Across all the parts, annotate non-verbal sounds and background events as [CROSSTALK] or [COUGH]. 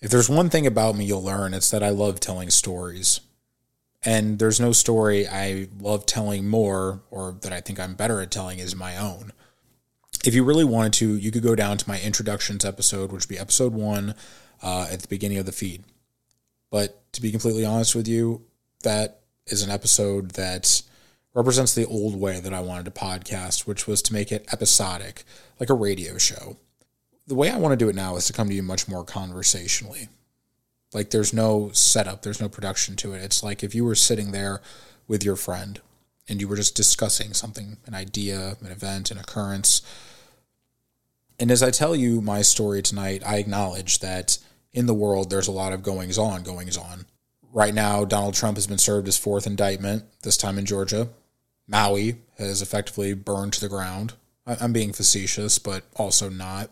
If there's one thing about me you'll learn, it's that I love telling stories. And there's no story I love telling more or that I think I'm better at telling is my own. If you really wanted to, you could go down to my introductions episode, which would be episode one uh, at the beginning of the feed. But to be completely honest with you, that is an episode that represents the old way that I wanted to podcast, which was to make it episodic, like a radio show. The way I want to do it now is to come to you much more conversationally. Like there's no setup, there's no production to it. It's like if you were sitting there with your friend and you were just discussing something, an idea, an event, an occurrence. And as I tell you my story tonight, I acknowledge that in the world there's a lot of goings on, goings on. Right now, Donald Trump has been served his fourth indictment, this time in Georgia. Maui has effectively burned to the ground. I'm being facetious, but also not.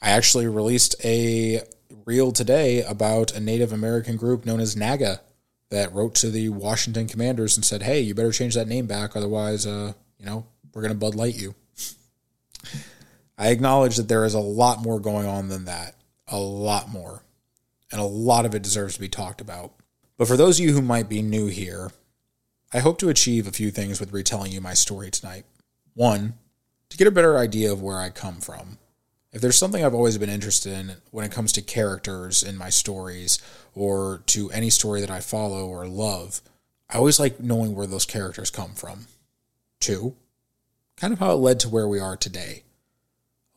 I actually released a reel today about a Native American group known as NAGA that wrote to the Washington commanders and said, "Hey, you better change that name back, otherwise, uh, you know, we're going to Bud Light you." I acknowledge that there is a lot more going on than that, a lot more, and a lot of it deserves to be talked about. But for those of you who might be new here, I hope to achieve a few things with retelling you my story tonight. One, to get a better idea of where I come from. If there's something I've always been interested in when it comes to characters in my stories or to any story that I follow or love, I always like knowing where those characters come from. Two, kind of how it led to where we are today.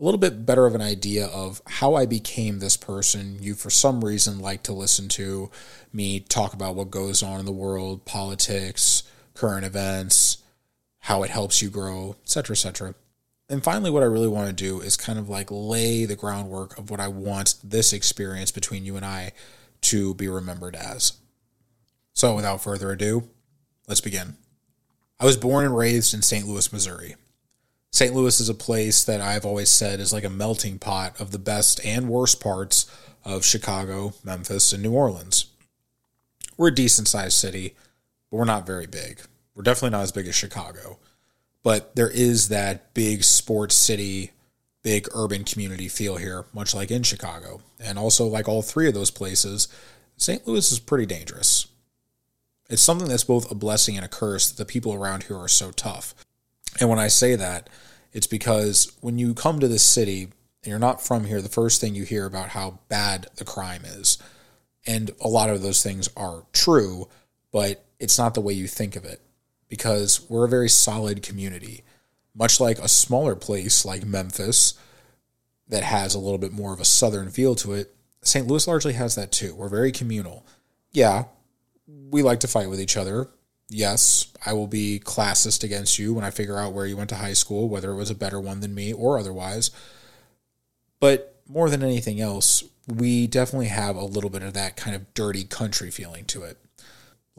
A little bit better of an idea of how I became this person you, for some reason, like to listen to me talk about what goes on in the world, politics, current events, how it helps you grow, etc., etc. And finally, what I really want to do is kind of like lay the groundwork of what I want this experience between you and I to be remembered as. So, without further ado, let's begin. I was born and raised in St. Louis, Missouri. St. Louis is a place that I've always said is like a melting pot of the best and worst parts of Chicago, Memphis, and New Orleans. We're a decent sized city, but we're not very big. We're definitely not as big as Chicago. But there is that big sports city, big urban community feel here, much like in Chicago. And also, like all three of those places, St. Louis is pretty dangerous. It's something that's both a blessing and a curse that the people around here are so tough. And when I say that, it's because when you come to this city and you're not from here, the first thing you hear about how bad the crime is. And a lot of those things are true, but it's not the way you think of it because we're a very solid community. Much like a smaller place like Memphis that has a little bit more of a southern feel to it, St. Louis largely has that too. We're very communal. Yeah, we like to fight with each other. Yes, I will be classist against you when I figure out where you went to high school, whether it was a better one than me or otherwise. But more than anything else, we definitely have a little bit of that kind of dirty country feeling to it.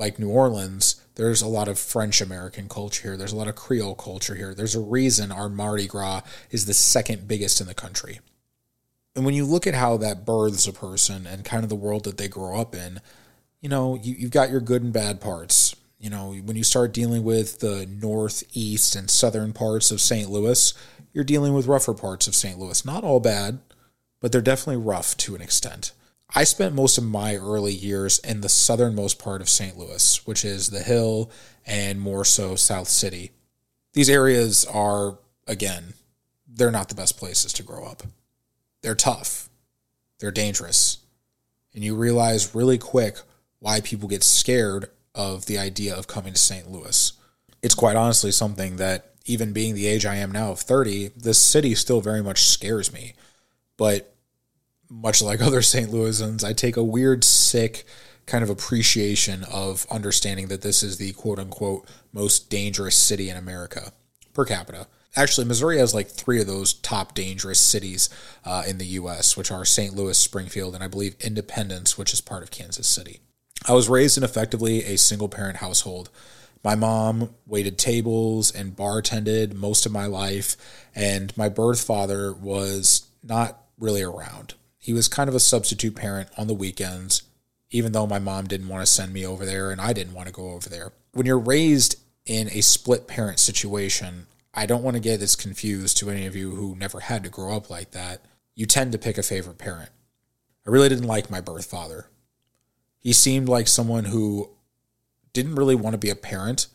Like New Orleans, there's a lot of French American culture here. There's a lot of Creole culture here. There's a reason our Mardi Gras is the second biggest in the country. And when you look at how that births a person and kind of the world that they grow up in, you know, you, you've got your good and bad parts. You know, when you start dealing with the northeast and southern parts of St. Louis, you're dealing with rougher parts of St. Louis. Not all bad, but they're definitely rough to an extent. I spent most of my early years in the southernmost part of St. Louis, which is the Hill and more so South City. These areas are, again, they're not the best places to grow up. They're tough, they're dangerous. And you realize really quick why people get scared of the idea of coming to St. Louis. It's quite honestly something that, even being the age I am now of 30, this city still very much scares me. But much like [LAUGHS] other St. Louisans, I take a weird, sick kind of appreciation of understanding that this is the quote unquote most dangerous city in America per capita. Actually, Missouri has like three of those top dangerous cities uh, in the U.S., which are St. Louis, Springfield, and I believe Independence, which is part of Kansas City. I was raised in effectively a single parent household. My mom waited tables and bartended most of my life, and my birth father was not really around. He was kind of a substitute parent on the weekends, even though my mom didn't want to send me over there and I didn't want to go over there. When you're raised in a split parent situation, I don't want to get this confused to any of you who never had to grow up like that. You tend to pick a favorite parent. I really didn't like my birth father. He seemed like someone who didn't really want to be a parent.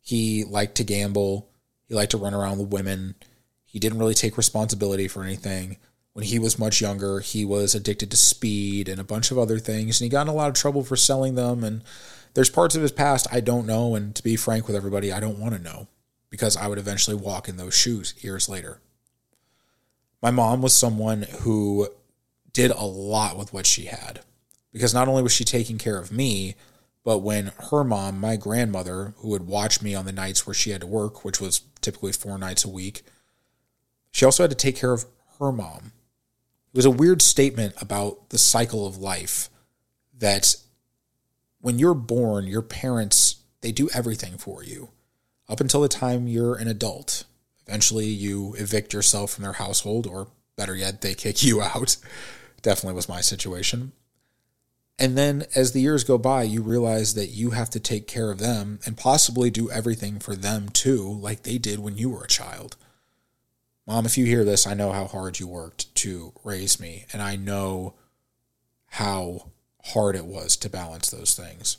He liked to gamble. He liked to run around with women. He didn't really take responsibility for anything. When he was much younger, he was addicted to speed and a bunch of other things, and he got in a lot of trouble for selling them. And there's parts of his past I don't know, and to be frank with everybody, I don't want to know because I would eventually walk in those shoes years later. My mom was someone who did a lot with what she had because not only was she taking care of me, but when her mom, my grandmother, who would watch me on the nights where she had to work, which was typically four nights a week, she also had to take care of her mom. It was a weird statement about the cycle of life that when you're born, your parents, they do everything for you up until the time you're an adult. Eventually, you evict yourself from their household, or better yet, they kick you [LAUGHS] out. Definitely was my situation. And then as the years go by, you realize that you have to take care of them and possibly do everything for them too, like they did when you were a child. Mom, if you hear this, I know how hard you worked to raise me, and I know how hard it was to balance those things.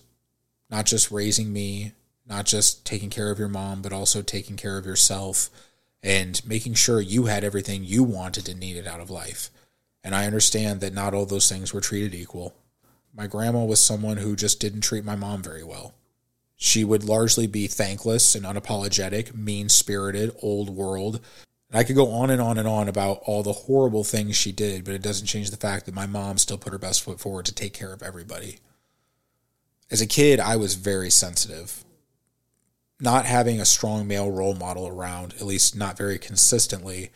Not just raising me, not just taking care of your mom, but also taking care of yourself and making sure you had everything you wanted and needed out of life. And I understand that not all those things were treated equal my grandma was someone who just didn't treat my mom very well. She would largely be thankless and unapologetic, mean spirited, old world. And I could go on and on and on about all the horrible things she did, but it doesn't change the fact that my mom still put her best foot forward to take care of everybody. As a kid, I was very sensitive. Not having a strong male role model around, at least not very consistently,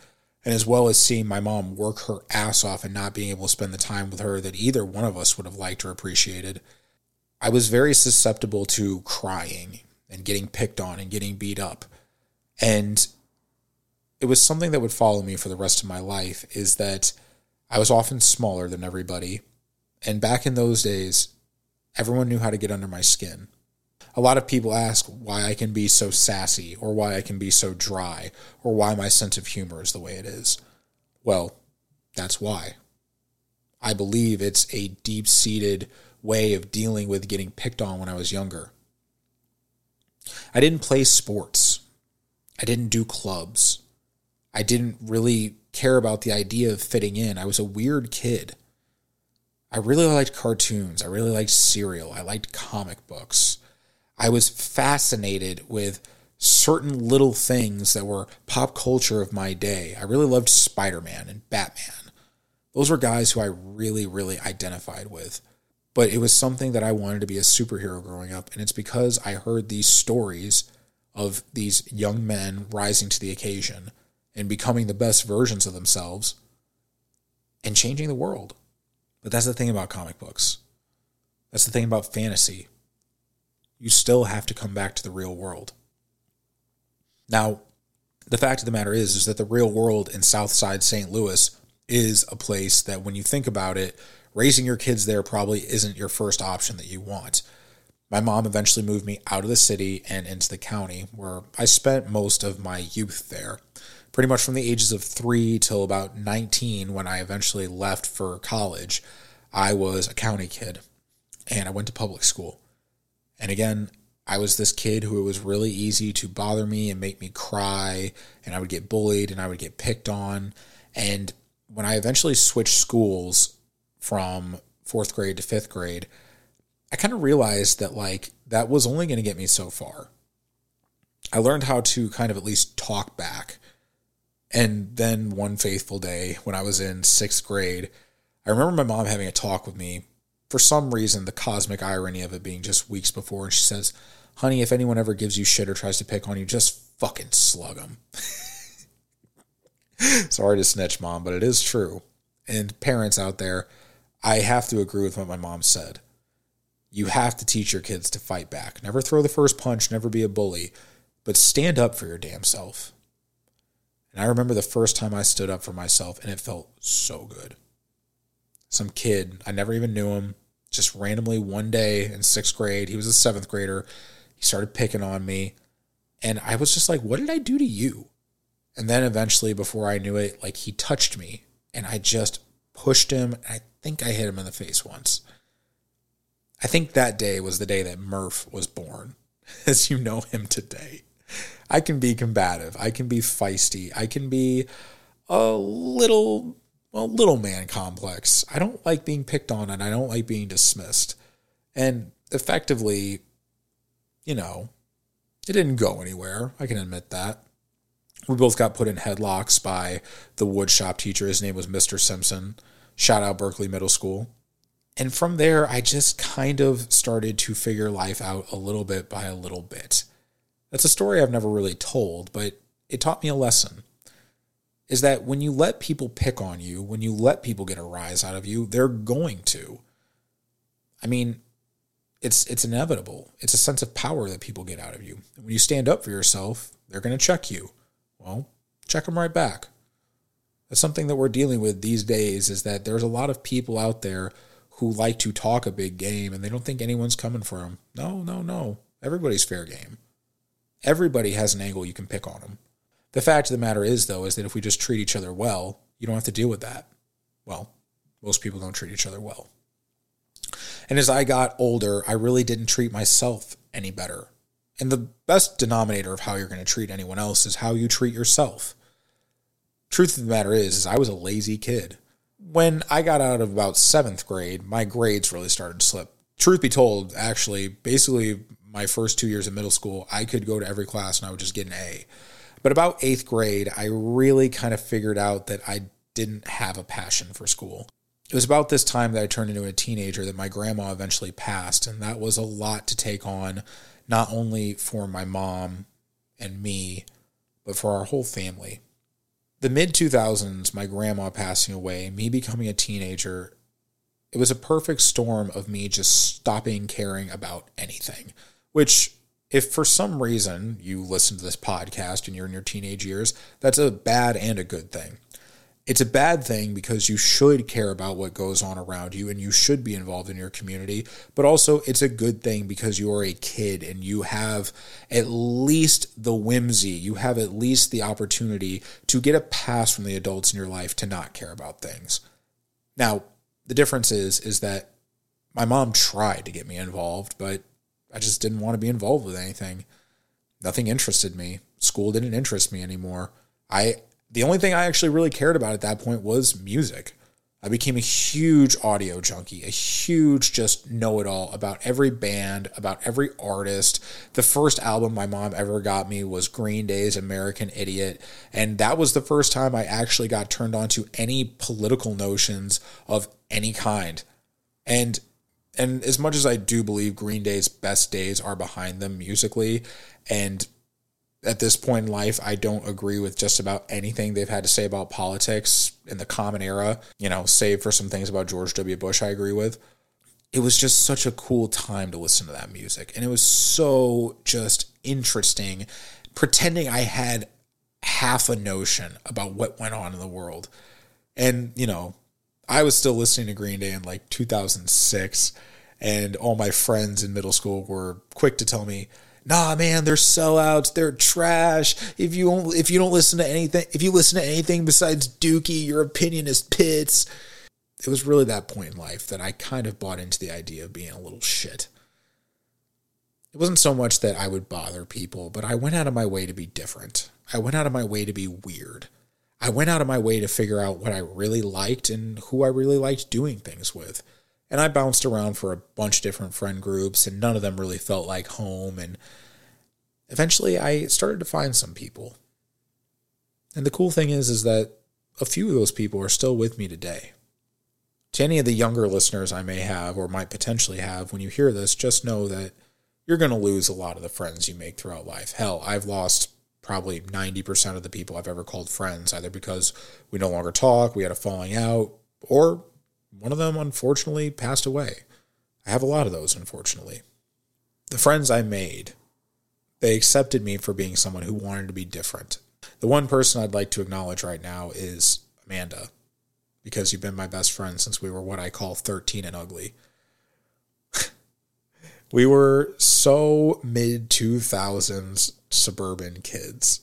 and as well as seeing my mom work her ass off and not being able to spend the time with her that either one of us would have liked or appreciated, I was very susceptible to crying and getting picked on and getting beat up. And it was something that would follow me for the rest of my life is that I was often smaller than everybody. And back in those days, everyone knew how to get under my skin a lot of people ask why I can be so sassy or why I can be so dry or why my sense of humor is the way it is. Well, that's why. I believe it's a deep seated way of dealing with getting picked on when I was younger. I didn't play sports. I didn't do clubs. I didn't really care about the idea of fitting in. I was a weird kid. I really liked cartoons. I really liked cereal. I liked comic books. I was fascinated with certain little things that were pop culture of my day. I really loved Spider Man and Batman. Those were guys who I really, really identified with. But it was something that I wanted to be a superhero growing up. And it's because I heard these stories of these young men rising to the occasion and becoming the best versions of themselves and changing the world. But that's the thing about comic books. That's the thing about fantasy you still have to come back to the real world. Now, the fact of the matter is, is that the real world in Southside St. Louis is a place that when you think about it, raising your kids there probably isn't your first option that you want. My mom eventually moved me out of the city and into the county, where I spent most of my youth there. Pretty much from the ages of three till about 19, when I eventually left for college, I was a county kid and I went to public school. And again, I was this kid who it was really easy to bother me and make me cry, and I would get bullied and I would get picked on. And when I eventually switched schools from fourth grade to fifth grade, I kind of realized that like that was only going to get me so far. I learned how to kind of at least talk back. And then one faithful day when I was in sixth grade, I remember my mom having a talk with me for some reason, the cosmic irony of it being just weeks before, and she says, Honey, if anyone ever gives you shit or tries to pick on you, just fucking slug them. [LAUGHS] Sorry to snitch, mom, but it is true. And parents out there, I have to agree with what my mom said. You have to teach your kids to fight back. Never throw the first punch, never be a bully, but stand up for your damn self. And I remember the first time I stood up for myself, and it felt so good some kid. I never even knew him. Just randomly one day in sixth grade, he was a seventh grader. He started picking on me. And I was just like, what did I do to you? And then eventually, before I knew it, like he touched me and I just pushed him. I think I hit him in the face once. I think that day was the day that Murph was born, [LAUGHS] as you know him today. I can be combative. I can be feisty. I can be a little, well, little man complex. I don't like being picked on and I don't like being dismissed. And effectively, you know, it didn't go anywhere. I can admit that. We both got put in headlocks by the woodshop teacher. His name was Mr. Simpson. Shout out Berkeley Middle School. And from there, I just kind of started to figure life out a little bit by a little bit. That's a story I've never really told, but it taught me a lesson. Is that when you let people pick on you, when you let people get a rise out of you, they're going to. I mean, it's it's inevitable. It's a sense of power that people get out of you. When you stand up for yourself, they're going to check you. Well, check them right back. That's something that we're dealing with these days is that there's a lot of people out there who like to talk a big game and they don't think anyone's coming for them. No, no, no. Everybody's fair game. Everybody has an angle you can pick on them. The fact of the matter is, though, is that if we just treat each other well, you don't have to deal with that. Well, most people don't treat each other well. And as I got older, I really didn't treat myself any better. And the best denominator of how you're going to treat anyone else is how you treat yourself. Truth of the matter is, is I was a lazy kid. When I got out of about seventh grade, my grades really started to slip. Truth be told, actually, basically my first two years of middle school, I could go to every class and I would just get an A. But about eighth grade, I really kind of figured out that I didn't have a passion for school. It was about this time that I turned into a teenager that my grandma eventually passed, and that was a lot to take on, not only for my mom and me, but for our whole family. The mid 2000s, my grandma passing away, me becoming a teenager, it was a perfect storm of me just stopping caring about anything. Which, if for some reason you listen to this podcast and you're in your teenage years, that's a bad and a good thing it's a bad thing because you should care about what goes on around you and you should be involved in your community. But also, it's a good thing because you are a kid and you have at least the whimsy, you have at least the opportunity to get a pass from the adults in your life to not care about things. Now, the difference is, is that my mom tried to get me involved, but I just didn't want to be involved with anything. Nothing interested me. School didn't interest me anymore. I the only thing I actually really cared about at that point was music. I became a huge audio junkie, a huge just know it all about every band, about every artist. The first album my mom ever got me was Green Day's American Idiot. And that was the first time I actually got turned on to any political notions of any kind. And and as much as I do believe Green Day's best days are behind them musically, and at this point in life, I don't agree with just about anything they've had to say about politics in the common era, you know, save for some things about George W. Bush I agree with. It was just such a cool time to listen to that music. And it was so just interesting, pretending I had half a notion about what went on in the world. And, you know, I was still listening to Green Day in like 2006, and all my friends in middle school were quick to tell me, nah, man, they're sellouts, they're trash. If you don't, if you don't listen to anything, if you listen to anything besides Dookie, your opinion is pits. It was really that point in life that I kind of bought into the idea of being a little shit. It wasn't so much that I would bother people, but I went out of my way to be different. I went out of my way to be weird. I went out of my way to figure out what I really liked and who I really liked doing things with. And I bounced around for a bunch of different friend groups, and none of them really felt like home. And eventually, I started to find some people. And the cool thing is, is that a few of those people are still with me today. To any of the younger listeners I may have or might potentially have, when you hear this, just know that you're going to lose a lot of the friends you make throughout life. Hell, I've lost probably 90% of the people I've ever called friends, either because we no longer talk, we had a falling out, or one of them unfortunately passed away. I have a lot of those, unfortunately. The friends I made, they accepted me for being someone who wanted to be different. The one person I'd like to acknowledge right now is Amanda, because you've been my best friend since we were what I call 13 and ugly. We were so mid 2000s suburban kids.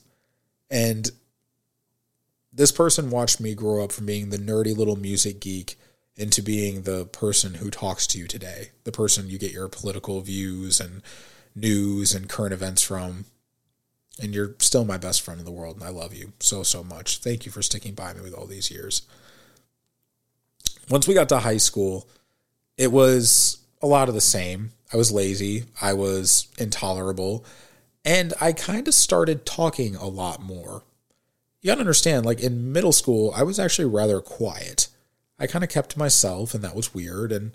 And this person watched me grow up from being the nerdy little music geek into being the person who talks to you today, the person you get your political views and news and current events from. And you're still my best friend in the world, and I love you so, so much. Thank you for sticking by me with all these years. Once we got to high school, it was a lot of the same. I was lazy, I was intolerable, and I kind of started talking a lot more. You gotta understand, like in middle school, I was actually rather quiet. I kind of kept to myself, and that was weird. And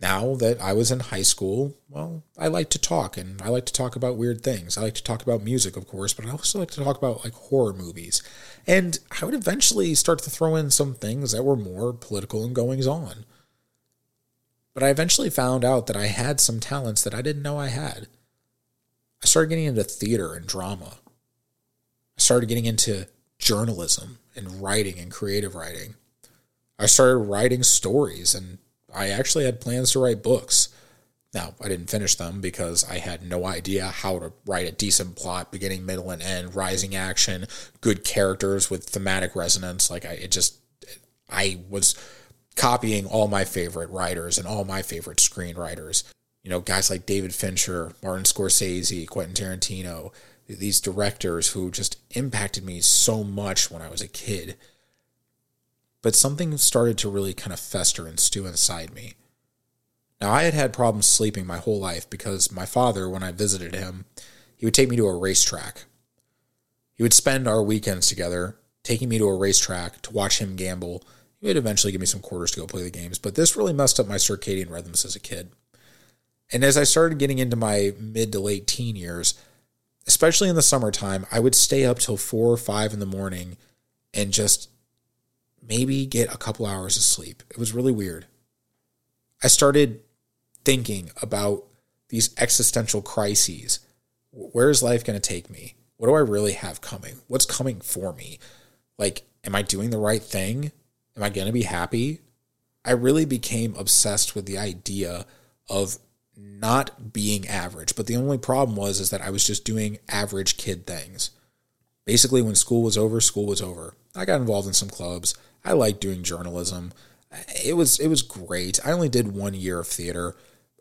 now that I was in high school, well, I like to talk, and I like to talk about weird things. I like to talk about music, of course, but I also like to talk about like horror movies. And I would eventually start to throw in some things that were more political and goings on. But I eventually found out that I had some talents that I didn't know I had. I started getting into theater and drama. I started getting into journalism and writing and creative writing. I started writing stories and I actually had plans to write books. Now, I didn't finish them because I had no idea how to write a decent plot, beginning, middle, and end, rising action, good characters with thematic resonance. Like I it just I was copying all my favorite writers and all my favorite screenwriters. You know, guys like David Fincher, Martin Scorsese, Quentin Tarantino, these directors who just impacted me so much when I was a kid but something started to really kind of fester and stew inside me. Now, I had had problems sleeping my whole life because my father, when I visited him, he would take me to a racetrack. He would spend our weekends together, taking me to a racetrack to watch him gamble. He would eventually give me some quarters to go play the games, but this really messed up my circadian rhythms as a kid. And as I started getting into my mid to late teen years, especially in the summertime, I would stay up till four or five in the morning and just maybe get a couple hours of sleep. It was really weird. I started thinking about these existential crises. Where is life going to take me? What do I really have coming? What's coming for me? Like, am I doing the right thing? Am I going to be happy? I really became obsessed with the idea of not being average. But the only problem was is that I was just doing average kid things. Basically, when school was over, school was over. I got involved in some clubs. I liked doing journalism. It was it was great. I only did one year of theater.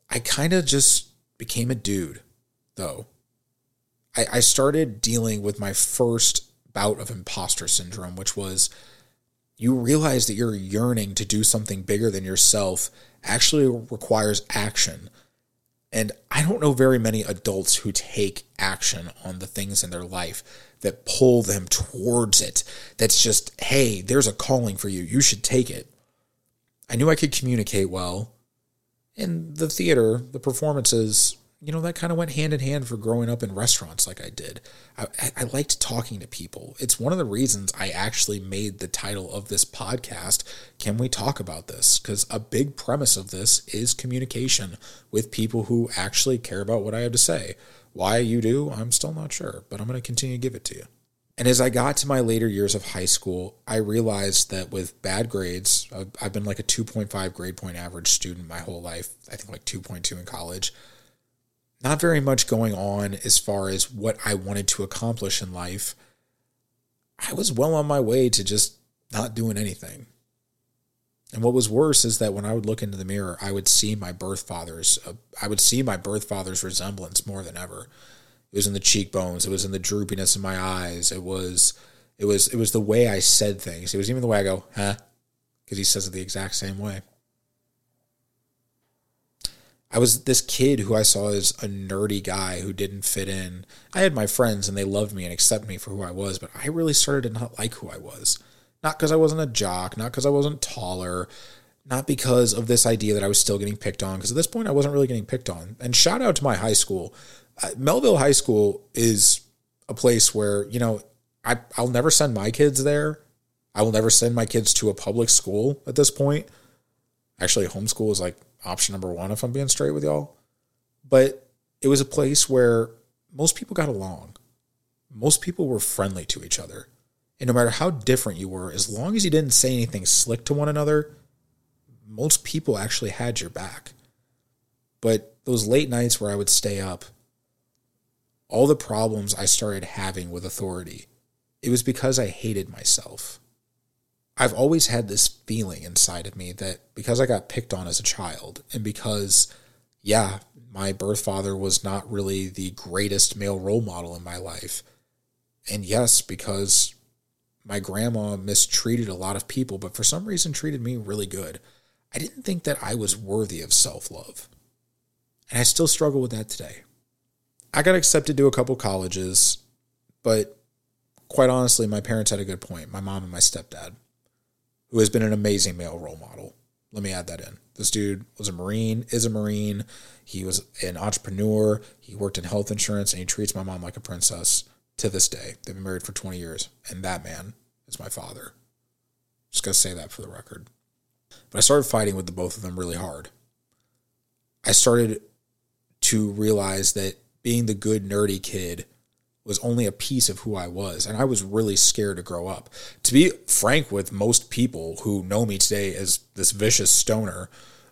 I kind of just became a dude, though. I, I started dealing with my first bout of imposter syndrome, which was you realize that your yearning to do something bigger than yourself actually requires action. And I don't know very many adults who take action on the things in their life that pull them towards it. That's just, hey, there's a calling for you. You should take it. I knew I could communicate well. And the theater, the performances, you know, that kind of went hand in hand for growing up in restaurants like I did. I, I, liked talking to people. It's one of the reasons I actually made the title of this podcast, Can We Talk About This? Because a big premise of this is communication with people who actually care about what I have to say. Why you do, I'm still not sure, but I'm going to continue to give it to you. And as I got to my later years of high school, I realized that with bad grades, I've been like a 2.5 grade point average student my whole life. I think like 2.2 in college. Not very much going on as far as what I wanted to accomplish in life. I was well on my way to just not doing anything. And what was worse is that when I would look into the mirror, I would see my birth father's, uh, I would see my birth father's resemblance more than ever. It was in the cheekbones. It was in the droopiness in my eyes. It was, it was, it was the way I said things. It was even the way I go, huh? Because he says it the exact same way. I was this kid who I saw as a nerdy guy who didn't fit in. I had my friends and they loved me and accepted me for who I was, but I really started to not like who I was. Not because I wasn't a jock, not because I wasn't taller, not because of this idea that I was still getting picked on. Because at this point, I wasn't really getting picked on. And shout out to my high school. Uh, Mehlville High School is a place where, you know, I, I'll never send my kids there. I will never send my kids to a public school at this point. Actually, homeschool is like option number one, if I'm being straight with y'all. But it was a place where most people got along. Most people were friendly to each other. And no matter how different you were, as long as you didn't say anything slick to one another, most people actually had your back. But those late nights where I would stay up, all the problems I started having with authority, it was because I hated myself. I've always had this feeling inside of me that because I got picked on as a child and because, yeah, my birth father was not really the greatest male role model in my life. And yes, because my grandma mistreated a lot of people, but for some reason treated me really good. I didn't think that I was worthy of self love. And I still struggle with that today. I got accepted to a couple colleges, but quite honestly, my parents had a good point my mom and my stepdad, who has been an amazing male role model. Let me add that in. This dude was a Marine, is a Marine. He was an entrepreneur. He worked in health insurance and he treats my mom like a princess to this day. They've been married for 20 years. And that man is my father. Just going to say that for the record. But I started fighting with the both of them really hard. I started to realize that being the good, nerdy kid was only a piece of who I was. And I was really scared to grow up. To be frank with most people who know me today as this vicious stoner,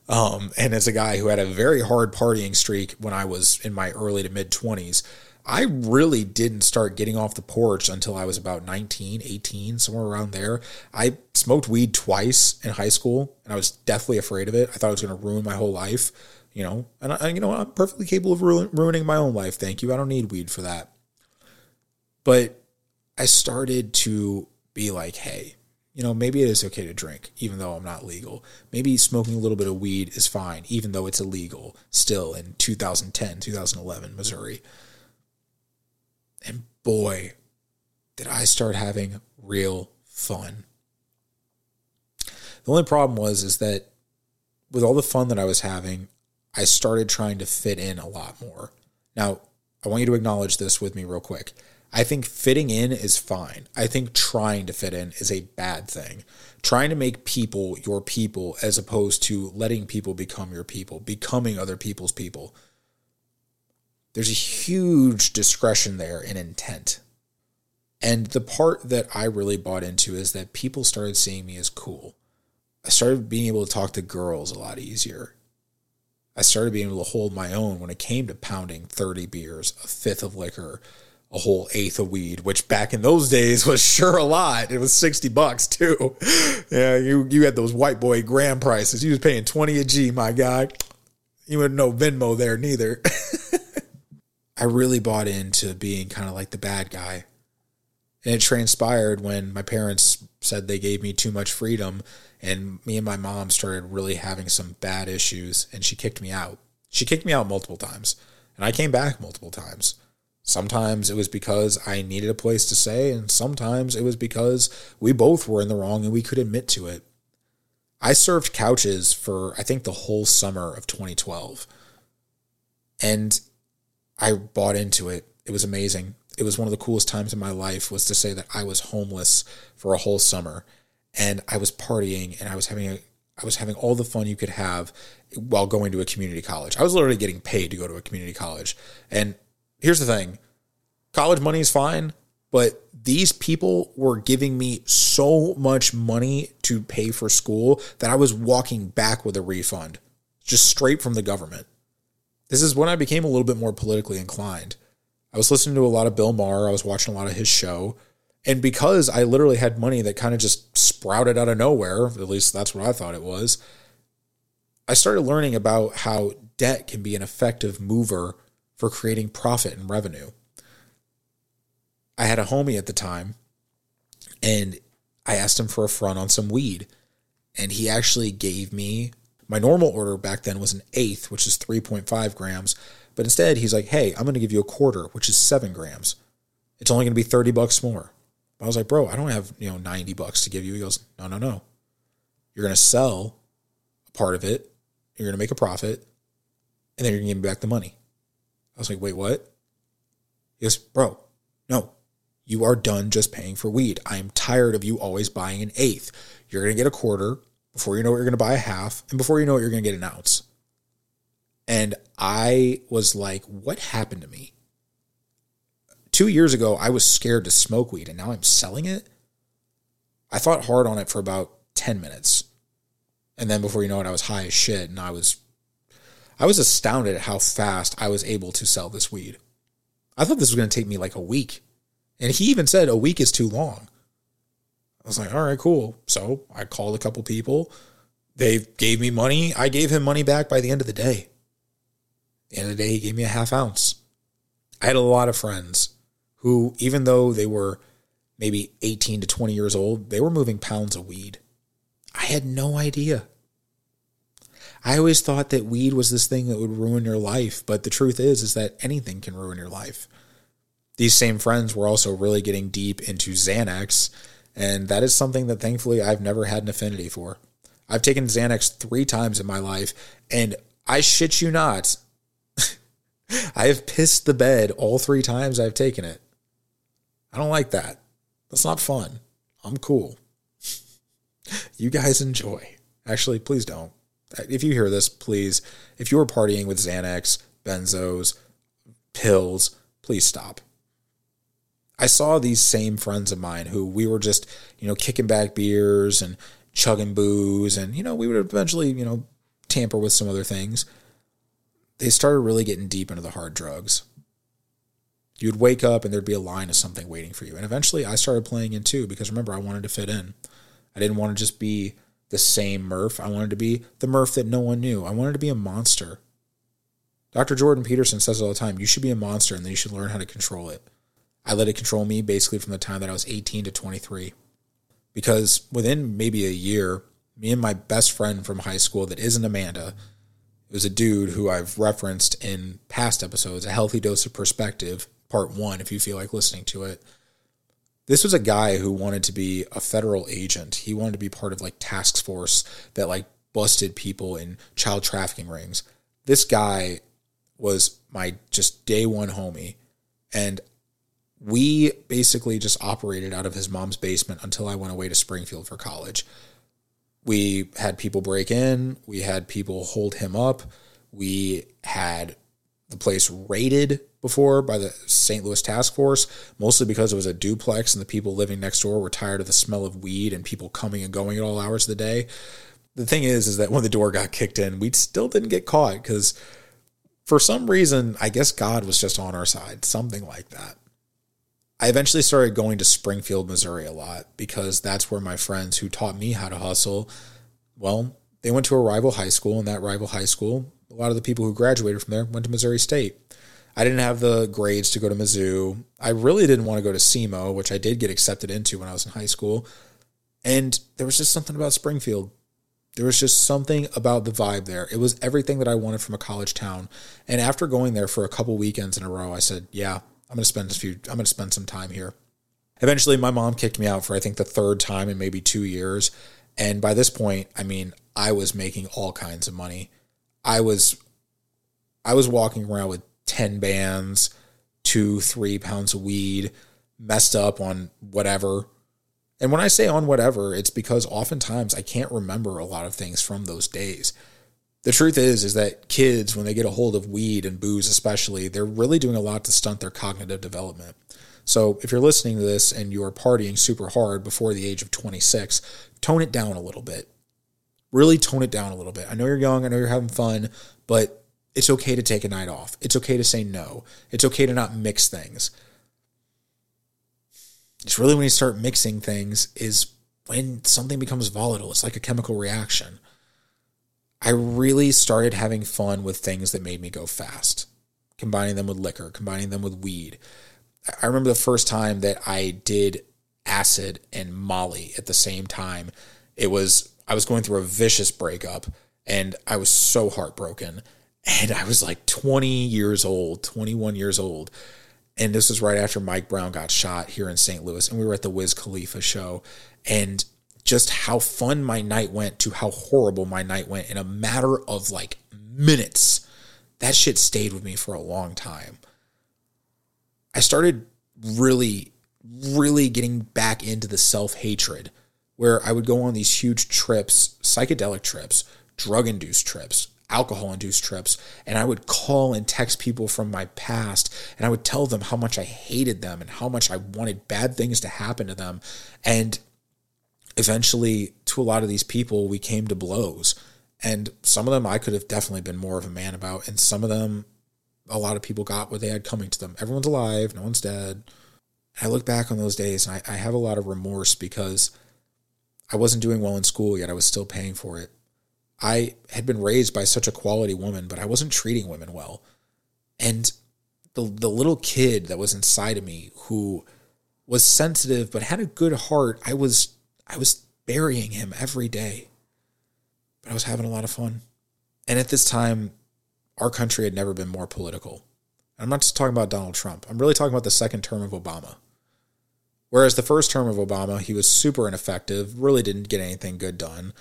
um, and as a guy who had a very hard partying streak when I was in my early to mid 20s, I really didn't start getting off the porch until I was about 19, 18, somewhere around there. I smoked weed twice in high school and I was deathly afraid of it. I thought it was going to ruin my whole life, you know, and I, you know, I'm perfectly capable of ruining my own life. Thank you. I don't need weed for that. But I started to be like, hey, you know, maybe it is okay to drink, even though I'm not legal. Maybe smoking a little bit of weed is fine, even though it's illegal still in 2010, 2011, Missouri. And boy, did I start having real fun. The only problem was is that with all the fun that I was having, I started trying to fit in a lot more. Now, I want you to acknowledge this with me real quick. I think fitting in is fine. I think trying to fit in is a bad thing. Trying to make people your people as opposed to letting people become your people, becoming other people's people there's a huge discretion there in intent. And the part that I really bought into is that people started seeing me as cool. I started being able to talk to girls a lot easier. I started being able to hold my own when it came to pounding 30 beers, a fifth of liquor, a whole eighth of weed, which back in those days was [LAUGHS] sure a lot. It was 60 bucks too. Yeah, you, you had those white boy gram prices. You was paying 20 a G, my guy. You wouldn't know Venmo there neither. [LAUGHS] I really bought into being kind of like the bad guy. And it transpired when my parents said they gave me too much freedom, and me and my mom started really having some bad issues, and she kicked me out. She kicked me out multiple times, and I came back multiple times. Sometimes it was because I needed a place to stay, and sometimes it was because we both were in the wrong and we could admit to it. I served couches for, I think, the whole summer of 2012. And I bought into it. It was amazing. It was one of the coolest times in my life was to say that I was homeless for a whole summer and I was partying and I was having a I was having all the fun you could have while going to a community college. I was literally getting paid to go to a community college. And here's the thing. College money is fine, but these people were giving me so much money to pay for school that I was walking back with a refund just straight from the government. This is when I became a little bit more politically inclined. I was listening to a lot of Bill Maher, I was watching a lot of his show. And because I literally had money that kind of just sprouted out of nowhere, at least that's what I thought it was, I started learning about how debt can be an effective mover for creating profit and revenue. I had a homie at the time, and I asked him for a front on some weed, and he actually gave me my normal order back then was an eighth, which is 3.5 grams. But instead, he's like, hey, I'm going to give you a quarter, which is seven grams. It's only going to be 30 bucks more. I was like, bro, I don't have, you know, 90 bucks to give you. He goes, no, no, no. You're going to sell a part of it. You're going to make a profit. And then you're going to give me back the money. I was like, wait, what? Goes, bro, no, you are done just paying for weed. I am tired of you always buying an eighth. You're going to get a quarter. Before you know it, you're going to buy a half. And before you know it, you're going to get an ounce. And I was like, what happened to me? Two years ago, I was scared to smoke weed, and now I'm selling it. I thought hard on it for about 10 minutes. And then before you know it, I was high as shit. And I was, I was astounded at how fast I was able to sell this weed. I thought this was going to take me like a week. And he even said a week is too long. I was like, all right, cool. So I called a couple people. They gave me money. I gave him money back by the end of the day. the end of the day, he gave me a half ounce. I had a lot of friends who, even though they were maybe 18 to 20 years old, they were moving pounds of weed. I had no idea. I always thought that weed was this thing that would ruin your life, but the truth is is that anything can ruin your life. These same friends were also really getting deep into Xanax, and that is something that thankfully I've never had an affinity for. I've taken Xanax 3 times in my life, and I shit you not, [LAUGHS] I have pissed the bed all 3 times I've taken it. I don't like that. That's not fun. I'm cool. [LAUGHS] you guys enjoy. Actually, please don't. If you hear this, please, if you are partying with Xanax, benzos, pills, please stop. I saw these same friends of mine who we were just, you know, kicking back beers and chugging booze, and, you know, we would eventually, you know, tamper with some other things. They started really getting deep into the hard drugs. You'd wake up and there'd be a line of something waiting for you. And eventually I started playing in too because remember, I wanted to fit in. I didn't want to just be the same Murph. I wanted to be the Murph that no one knew. I wanted to be a monster. Dr. Jordan Peterson says all the time you should be a monster and then you should learn how to control it. I let it control me basically from the time that I was 18 to 23. Because within maybe a year, me and my best friend from high school that isn't Amanda, it was a dude who I've referenced in past episodes, A Healthy Dose of Perspective, part one, if you feel like listening to it. This was a guy who wanted to be a federal agent. He wanted to be part of like task force that like busted people in child trafficking rings. This guy was my just day one homie. And we basically just operated out of his mom's basement until I went away to Springfield for college. We had people break in, we had people hold him up, we had the place raided before by the St. Louis task force, mostly because it was a duplex and the people living next door were tired of the smell of weed and people coming and going at all hours of the day. The thing is, is that when the door got kicked in, we still didn't get caught because for some reason, I guess God was just on our side, something like that. I eventually started going to Springfield, Missouri a lot because that's where my friends who taught me how to hustle, well, they went to a rival high school, and that rival high school, a lot of the people who graduated from there went to Missouri State. I didn't have the grades to go to Mizzou. I really didn't want to go to SEMO, which I did get accepted into when I was in high school. And there was just something about Springfield. There was just something about the vibe there. It was everything that I wanted from a college town. And after going there for a couple weekends in a row, I said, "Yeah, I'm going to spend a few. I'm going to spend some time here." Eventually, my mom kicked me out for I think the third time in maybe two years. And by this point, I mean I was making all kinds of money. I was I was walking around with 10 bands, two, three pounds of weed, messed up on whatever. And when I say on whatever, it's because oftentimes I can't remember a lot of things from those days. The truth is, is that kids, when they get a hold of weed and booze, especially, they're really doing a lot to stunt their cognitive development. So if you're listening to this and you are partying super hard before the age of 26, tone it down a little bit. Really tone it down a little bit. I know you're young, I know you're having fun, but it's okay to take a night off. It's okay to say no. It's okay to not mix things. It's really when you start mixing things is when something becomes volatile. It's like a chemical reaction. I really started having fun with things that made me go fast, combining them with liquor, combining them with weed. I remember the first time that I did acid and Molly at the same time. It was, I was going through a vicious breakup and I was so heartbroken and I was like 20 years old, 21 years old. And this was right after Mike Brown got shot here in St. Louis. And we were at the Wiz Khalifa show. And just how fun my night went to how horrible my night went in a matter of like minutes. That shit stayed with me for a long time. I started really, really getting back into the self hatred where I would go on these huge trips, psychedelic trips, drug induced trips, alcohol induced trips and I would call and text people from my past and I would tell them how much I hated them and how much I wanted bad things to happen to them. And eventually, to a lot of these people, we came to blows. And some of them I could have definitely been more of a man about. And some of them, a lot of people got what they had coming to them. Everyone's alive, no one's dead. I look back on those days and I, I have a lot of remorse because I wasn't doing well in school yet. I was still paying for it. I had been raised by such a quality woman, but I wasn't treating women well. And the the little kid that was inside of me who was sensitive but had a good heart, I was I was burying him every day. But I was having a lot of fun. And at this time, our country had never been more political. I'm not just talking about Donald Trump. I'm really talking about the second term of Obama. Whereas the first term of Obama, he was super ineffective, really didn't get anything good done.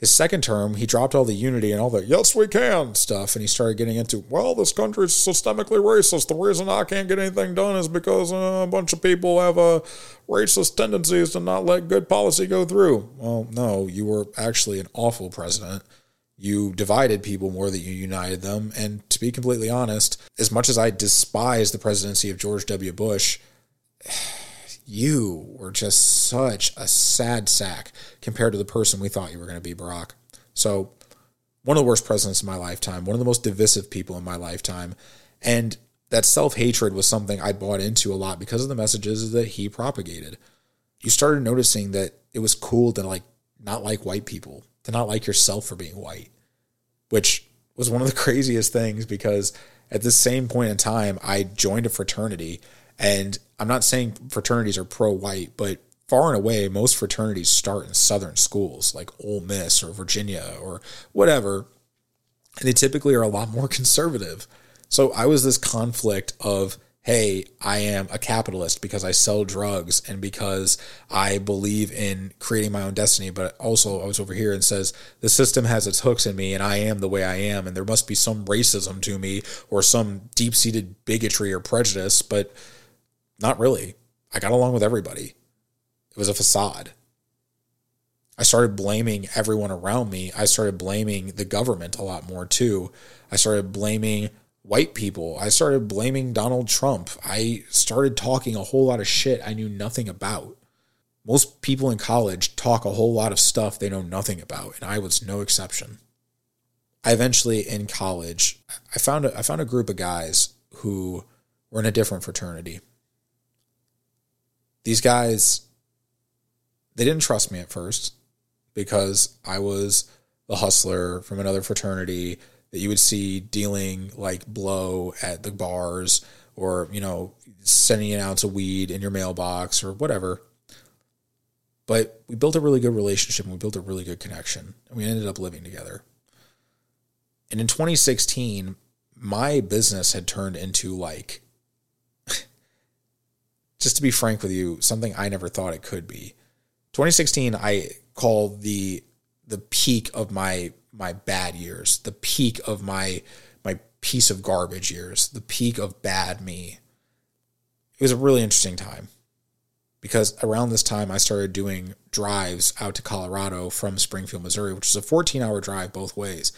His second term, he dropped all the unity and all the yes, we can stuff, and he started getting into, well, this country is systemically racist. The reason I can't get anything done is because uh, a bunch of people have uh, racist tendencies to not let good policy go through. Well, no, you were actually an awful president. You divided people more than you united them. And to be completely honest, as much as I despise the presidency of George W. Bush, you were just such a sad sack compared to the person we thought you were going to be, Barack. So, one of the worst presidents in my lifetime, one of the most divisive people in my lifetime. And that self hatred was something I bought into a lot because of the messages that he propagated. You started noticing that it was cool to like not like white people, to not like yourself for being white, which was one of the [LAUGHS] craziest things because at the same point in time, I joined a fraternity and I'm not saying fraternities are pro white, but far and away, most fraternities start in Southern schools like Ole Miss or Virginia or whatever. And they typically are a lot more [LAUGHS] conservative. So I was this conflict of, hey, I am a capitalist because I sell drugs and because I believe in creating my own destiny. But also, I was over here and says, the system has its hooks in me and I am the way I am. And there must be some racism to me or some deep seated bigotry or prejudice. But not really. I got along with everybody. It was a facade. I started blaming everyone around me. I started blaming the government a lot more too. I started blaming white people. I started blaming Donald Trump. I started talking a whole lot of shit I knew nothing about. Most people in college talk a whole lot of stuff they know nothing about, and I was no exception. I eventually in college, I found a, I found a group of guys who were in a different fraternity these guys they didn't trust me at first because I was the hustler from another fraternity that you would see dealing like blow at the bars or, you know, sending an ounce of weed in your mailbox or whatever. But we built a really good relationship and we built a really good connection and we ended up living together. And in 2016, my business had turned into like just to be frank with you, something I never thought it could be. 2016, I call the the peak of my my bad years, the peak of my my piece of garbage years, the peak of bad me. It was a really interesting time because around this time I started doing drives out to Colorado from Springfield, Missouri, which is a 14 hour drive both ways.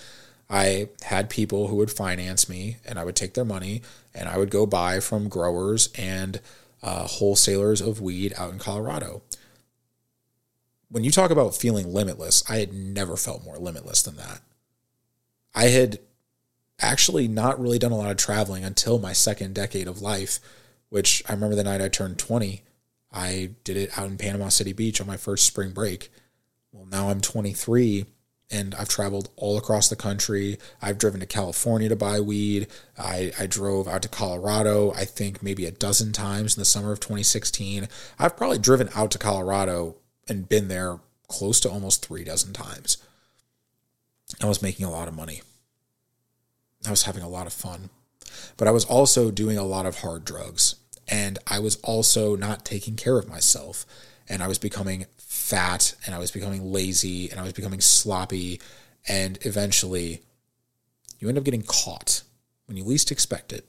I had people who would finance me and I would take their money and I would go buy from growers and uh, wholesalers of weed out in Colorado. When you talk about feeling limitless, I had never felt more limitless than that. I had actually not really done a lot of traveling until my second decade of life, which I remember the night I turned 20. I did it out in Panama City Beach on my first spring break. Well, now I'm 23 and I've traveled all across the country. I've driven to California to buy weed. I, I drove out to Colorado, I think maybe a dozen times in the summer of 2016. I've probably driven out to Colorado and been there close to almost three dozen times. I was making a lot of money. I was having a lot of fun. But I was also doing a lot of hard drugs. And I was also not taking care of myself. And I was becoming fat and I was becoming lazy and I was becoming sloppy. And eventually, you end up getting caught when you least expect it.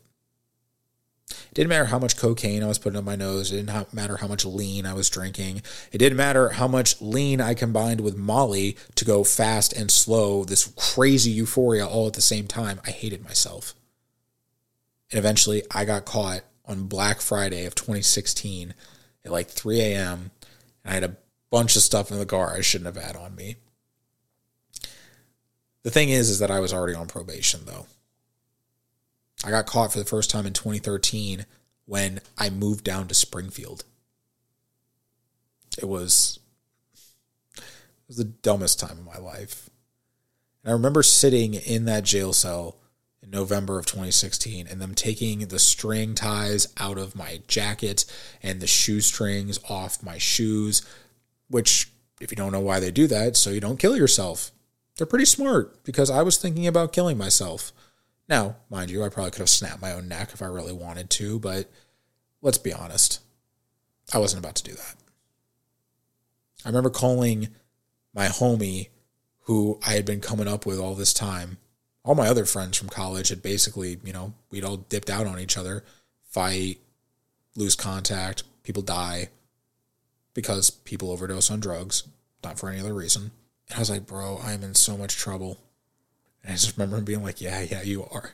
It didn't matter how much cocaine I was putting up my nose. It didn't matter how much lean I was drinking. It didn't matter how much lean I combined with Molly to go fast and slow, this crazy euphoria all at the same time. I hated myself. And eventually I got caught on Black Friday of 2016 at like 3 a.m. And I had a bunch of stuff in the car I shouldn't have had on me. The thing is, is that I was already on probation though. I got caught for the first time in 2013 when I moved down to Springfield. It was it was the dumbest time of my life. And I remember sitting in that jail cell in November of 2016 and them taking the string ties out of my jacket and the shoestrings off my shoes, which, if you don't know why they do that, so you don't kill yourself. They're pretty smart because I was thinking about killing myself. Now, mind you, I probably could have snapped my own neck if I really wanted to, but let's be honest. I wasn't about to do that. I remember calling my homie who I had been coming up with all this time all my other friends from college had basically, you know, we'd all dipped out on each other, fight, lose contact, people die because people overdose on drugs, not for any other reason. And I was like, bro, I'm in so much trouble. And I just remember him being like, yeah, yeah, you are.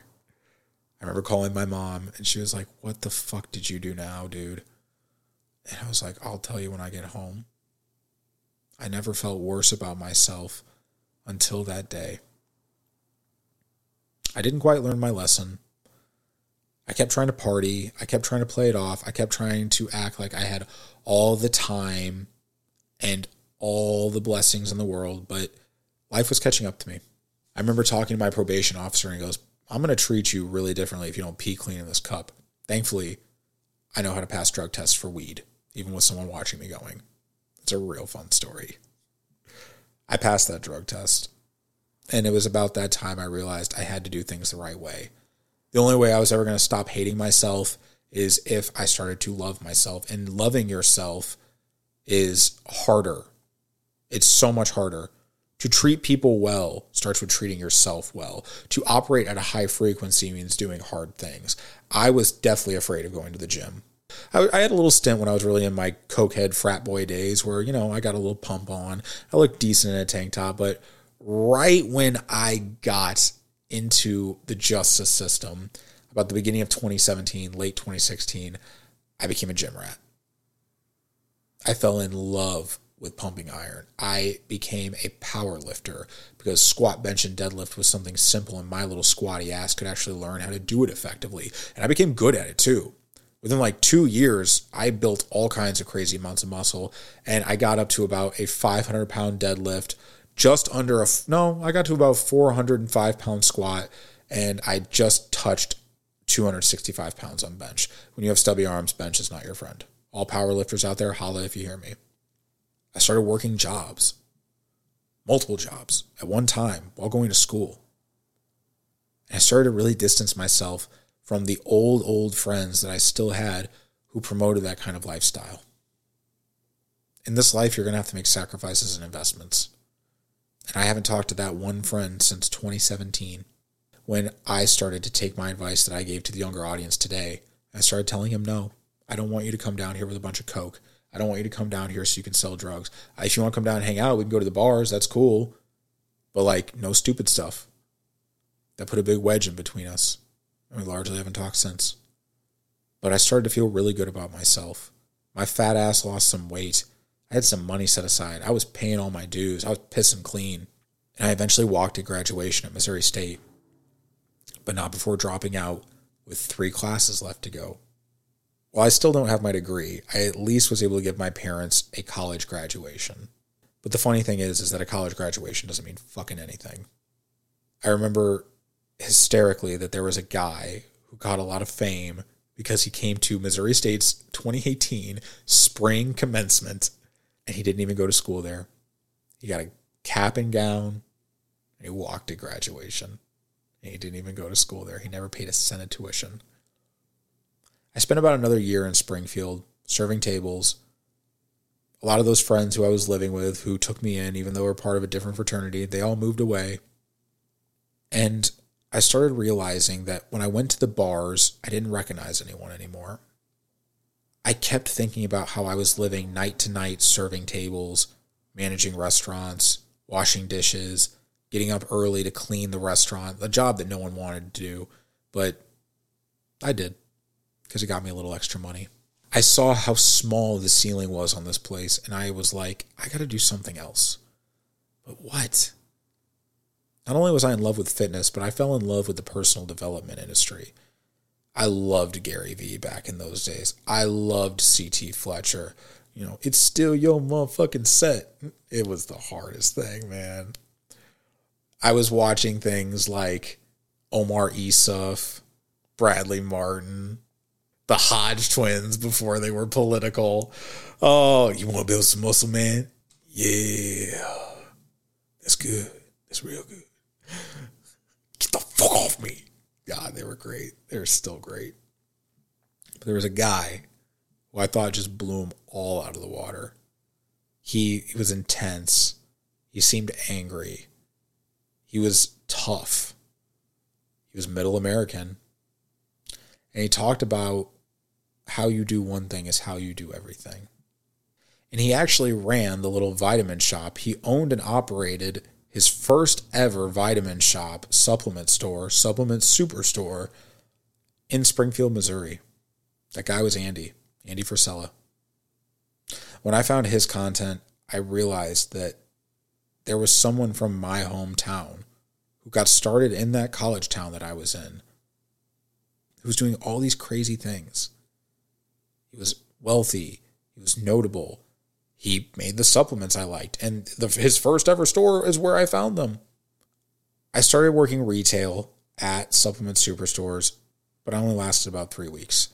I remember calling my mom and she was like, what the fuck did you do now, dude? And I was like, I'll tell you when I get home. I never felt worse about myself until that day. I didn't quite learn my lesson. I kept trying to party. I kept trying to play it off. I kept trying to act like I had all the time and all the blessings in the world, but life was catching up to me. I remember talking to my probation officer and he goes, I'm going to treat you really differently if you don't pee clean in this cup. Thankfully, I know how to pass drug tests for weed, even with someone watching me going. It's a real fun story. I passed that drug test. And it was about that time I realized I had to do things the right way. The only way I was ever going to stop hating myself is if I started to love myself. And loving yourself is harder. It's so much harder. To treat people well starts with treating yourself well. To operate at a high frequency means doing hard things. I was definitely afraid of going to the gym. I, I, had a little stint when I was really in my cokehead frat boy days where, you know, I got a little pump on. I looked decent in a tank top, but right when I got into the justice system, about the beginning of 2017, late 2016, I became a gym rat. I fell in love with pumping iron. I became a power lifter because squat, bench, and deadlift was something simple, and my little squatty ass could actually learn how to do it effectively. And I became good at it too. Within like two years, I built all kinds of crazy amounts of muscle, and I got up to about a 500 pound deadlift, just under a no, I got to about 405 pound squat, and I just touched 265 pounds on bench. When you have stubby arms, bench is not your friend. All power lifters out there, holla if you hear me. I started working jobs, multiple jobs at one time while going to school. And I started to really distance myself from the old, old friends that I still had who promoted that kind of lifestyle. In this life, you're going to have to make sacrifices and investments. And I haven't talked to that one friend since 2017 when I started to take my advice that I gave to the younger audience today. I started telling him, no, I don't want you to come down here with a bunch of Coke. I don't want you to come down here so you can sell drugs. Uh, if you want to come down and hang out, we can go to the bars. That's cool. But like, no stupid stuff. That put a big wedge in between us. And we largely haven't talked since. But I started to feel really good about myself. My fat ass lost some weight. I had some money set aside. I was paying all my dues. I was pissing clean. And I eventually walked to graduation at Missouri State, but not before dropping out with three classes left to go. While I still don't have my degree, I at least was able to give my parents a college graduation. But the funny thing is, is that a college graduation doesn't mean fucking anything. I remember hysterically that there was a guy who got a lot of fame because he came to Missouri State's 2018 spring commencement and he didn't even go to school there. He got a cap and gown, and he walked to graduation. And he didn't even go to school there. He never paid a cent of tuition. I spent about another year in Springfield serving tables. A lot of those friends who I was living with, who took me in, even though we're part of a different fraternity, they all moved away. And I started realizing that when I went to the bars, I didn't recognize anyone anymore. I kept thinking about how I was living night to night, serving tables, managing restaurants, washing dishes, getting up early to clean the restaurant, a job that no one wanted to do, but I did because it got me a little extra money. I saw how small the ceiling was on this place, and I was like, I got to do something else. But what? Not only was I in love with fitness, but I fell in love with the personal development industry. I loved Gary Vee back in those days. I loved CT Fletcher. You know, it's still your motherfucking set. It was the hardest thing, man. I was watching things like Omar Isuf, Bradley Martin, the Hodge twins before they were political. Oh, you want to build some muscle, man? Yeah. That's good. That's real good. Get the fuck off me. God, they were great. They're still great. But there was a guy who I thought just blew him all out of the water. He, he was intense. He seemed angry. He was tough. He was middle American. And he talked about how you do one thing is how you do everything. And he actually ran the little vitamin shop. He owned and operated his first ever vitamin shop, supplement store, supplement superstore in Springfield, Missouri. That guy was Andy, Andy Frisella. When I found his content, I realized that there was someone from my hometown who got started in that college town that I was in, who was doing all these crazy things. He was wealthy, he was notable, he made the supplements I liked. And the, his first ever store is where I found them. I started working retail at supplement superstores, but I only lasted about three weeks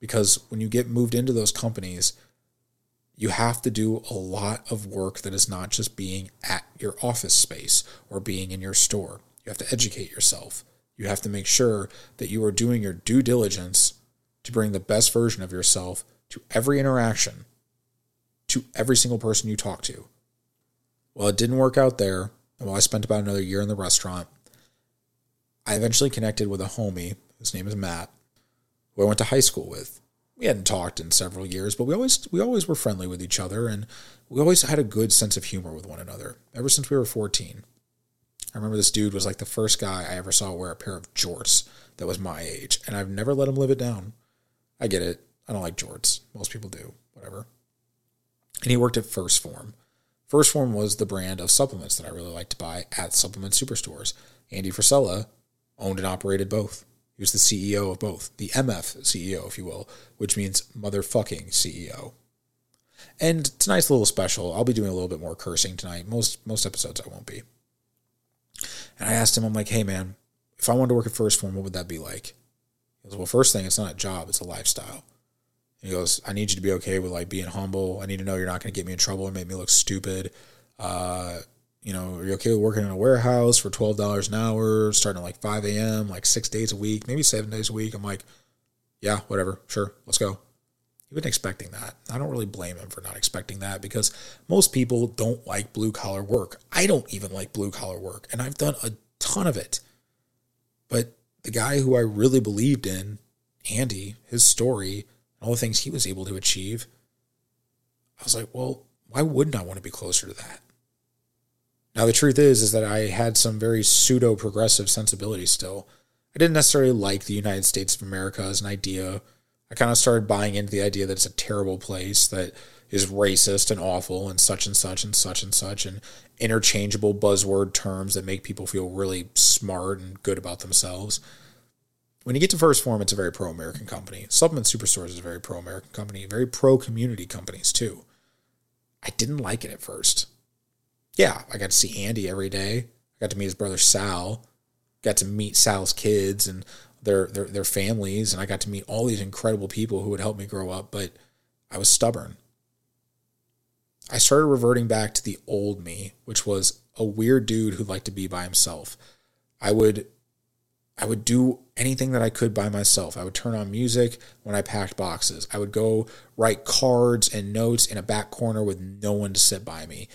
because when you get moved into those companies, you have to do a lot of work that is not just being at your office space or being in your store. You have to educate yourself. You have to make sure that you are doing your due diligence to bring the best version of yourself to every interaction to every single person you talk to. Well, it didn't work out there. And while I spent about another year in the restaurant. I eventually connected with a homie, his name is Matt, who I went to high school with. We hadn't talked in several years, but we always we always were friendly with each other and we always had a good sense of humor with one another ever since we were 14. I remember this dude was like the first guy I ever saw wear a pair of jorts that was my age, and I've never let him live it down. I get it. I don't like jorts. Most people do. Whatever and he worked at 1st Phorm. 1st Phorm was the brand of supplements that I really liked to buy at supplement superstores. Andy Frisella owned and operated both. He was the CEO of both, the MF CEO, if you will, which means motherfucking CEO. And tonight's a little special. I'll be doing a little bit more cursing tonight. Most most episodes I won't be. And I asked him, I'm like, hey man, if I wanted to work at 1st Phorm, what would that be like? He goes, well, first thing, it's not a job, it's a lifestyle. He goes, I need you to be okay with like being humble. I need to know you're not going to get me in trouble and make me look stupid. Uh, you know, are you okay with working in a warehouse for twelve dollars an hour, starting at like five a.m., like six days a week, maybe seven days a week? I'm like, yeah, whatever, sure, let's go. He wasn't expecting that. I don't really blame him for not expecting that because most people don't like blue collar work. I don't even like blue collar work, and I've done a ton of it. But the guy who I really believed in, Andy, his story all the things he was able to achieve, I was like, well, why wouldn't I want to be closer to that? Now the truth is is that I had some very pseudo progressive sensibilities still. I didn't necessarily like the United States of America as an idea. I kind of started buying into the idea that it's a terrible place that is racist and awful and such and such and such and such and interchangeable buzzword terms that make people feel really smart and good about themselves. When you get to 1st Phorm, it's a very pro American company. Supplement Superstores is a very pro American company, very pro community companies too. I didn't like it at first. Yeah, I got to see Andy every day. I got to meet his brother Sal. Got to meet Sal's kids and their, their their families, and I got to meet all these incredible people who would help me grow up. But I was stubborn. I started reverting back to the old me, which was a weird dude who liked to be by himself. I would I would do anything that I could by myself. I would turn on music when I packed boxes. I would go write cards and notes in a back corner with no one to sit by me.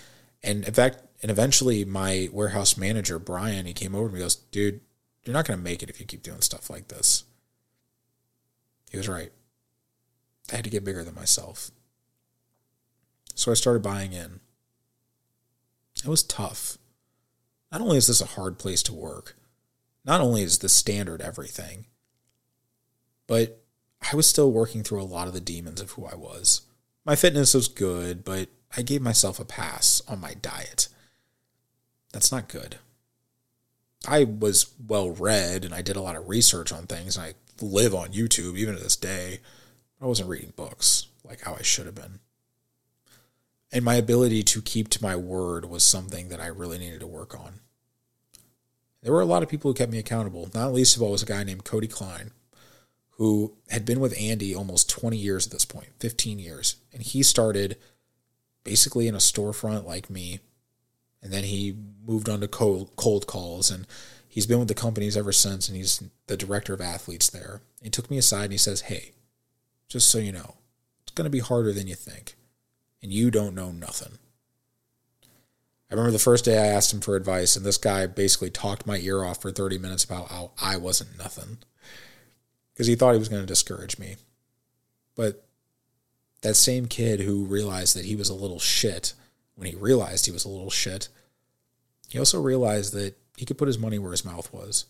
And in fact, and eventually my warehouse manager, Brian, he came over to me and goes, dude, you're not going to make it if you keep doing stuff like this. He was right. I had to get bigger than myself. So I started buying in. It was tough. Not only is this a hard place to work, not only is the standard everything, but I was still working through a lot of the demons of who I was. My fitness was good, but I gave myself a pass on my diet. That's not good. I was well read and I did a lot of research on things and I live on YouTube even to this day. I wasn't reading books like how I should have been. And my ability to keep to my word was something that I really needed to work on. There were a lot of people who kept me accountable. Not least of all was a guy named Cody Klein, who had been with Andy almost 20 years at this point, 15 years. And he started basically in a storefront like me. And then he moved on to cold, cold calls. And he's been with the companies ever since. And he's the director of athletes there. He took me aside and he says, Hey, just so you know, it's going to be harder than you think and you don't know nothing. I remember the first day I asked him for advice, and this guy basically talked my ear off for 30 minutes about how I wasn't nothing because he thought he was going to discourage me. But that same kid who realized that he was a little shit when he realized he was a little shit, he also realized that he could put his money where his mouth was.